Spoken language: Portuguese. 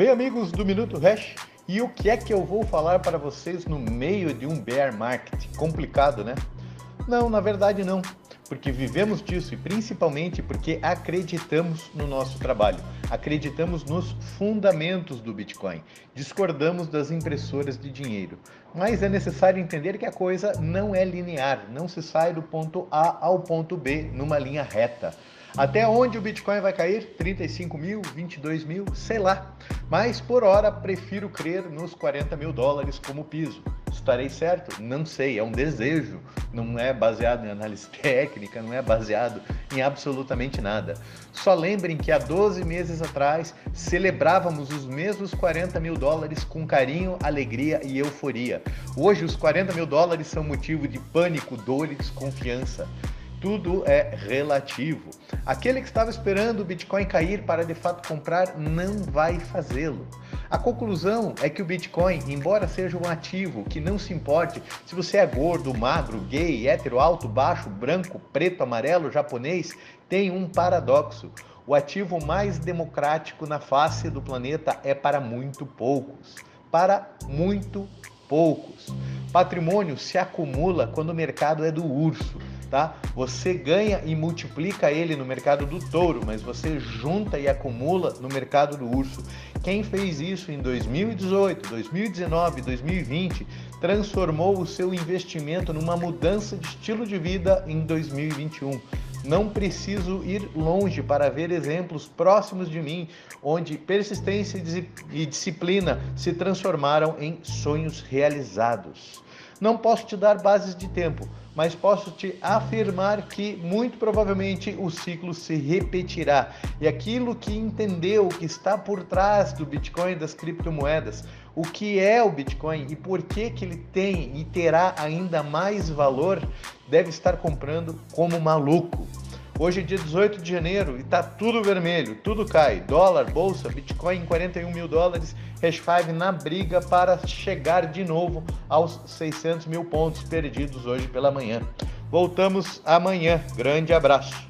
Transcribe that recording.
Bem, amigos do Minuto Hash, e o que é que eu vou falar para vocês no meio de um bear market? Complicado, né? Não, na verdade não, porque vivemos disso e principalmente porque acreditamos no nosso trabalho, acreditamos nos fundamentos do Bitcoin, discordamos das impressoras de dinheiro. Mas é necessário entender que a coisa não é linear, não se sai do ponto A ao ponto B numa linha reta. Até onde o Bitcoin vai cair? 35 mil, 22 mil, sei lá. Mas por hora prefiro crer nos 40 mil dólares como piso. Estarei certo? Não sei, é um desejo. Não é baseado em análise técnica, não é baseado em absolutamente nada. Só lembrem que há 12 meses atrás celebrávamos os mesmos 40 mil dólares com carinho, alegria e euforia. Hoje os 40 mil dólares são motivo de pânico, dor e desconfiança tudo é relativo. Aquele que estava esperando o Bitcoin cair para de fato comprar não vai fazê-lo. A conclusão é que o Bitcoin, embora seja um ativo que não se importe se você é gordo, magro, gay, hétero, alto, baixo, branco, preto, amarelo, japonês, tem um paradoxo. O ativo mais democrático na face do planeta é para muito poucos. Para muito poucos. Patrimônio se acumula quando o mercado é do urso tá? Você ganha e multiplica ele no mercado do touro, mas você junta e acumula no mercado do urso. Quem fez isso em 2018, 2019, 2020 transformou o seu investimento numa mudança de estilo de vida em 2021. Não preciso ir longe para ver exemplos próximos de mim, onde persistência e disciplina se transformaram em sonhos realizados. Não posso te dar bases de tempo, mas posso te afirmar que muito provavelmente o ciclo se repetirá. E aquilo que entendeu que está por trás do Bitcoin das criptomoedas, o que é o Bitcoin e por que, que ele tem e terá ainda mais valor, deve estar comprando como maluco. Hoje é dia 18 de janeiro e tá tudo vermelho, tudo cai. Dólar, bolsa, Bitcoin em 41 mil dólares, Hash 5 na briga para chegar de novo aos 600 mil pontos perdidos hoje pela manhã. Voltamos amanhã. Grande abraço.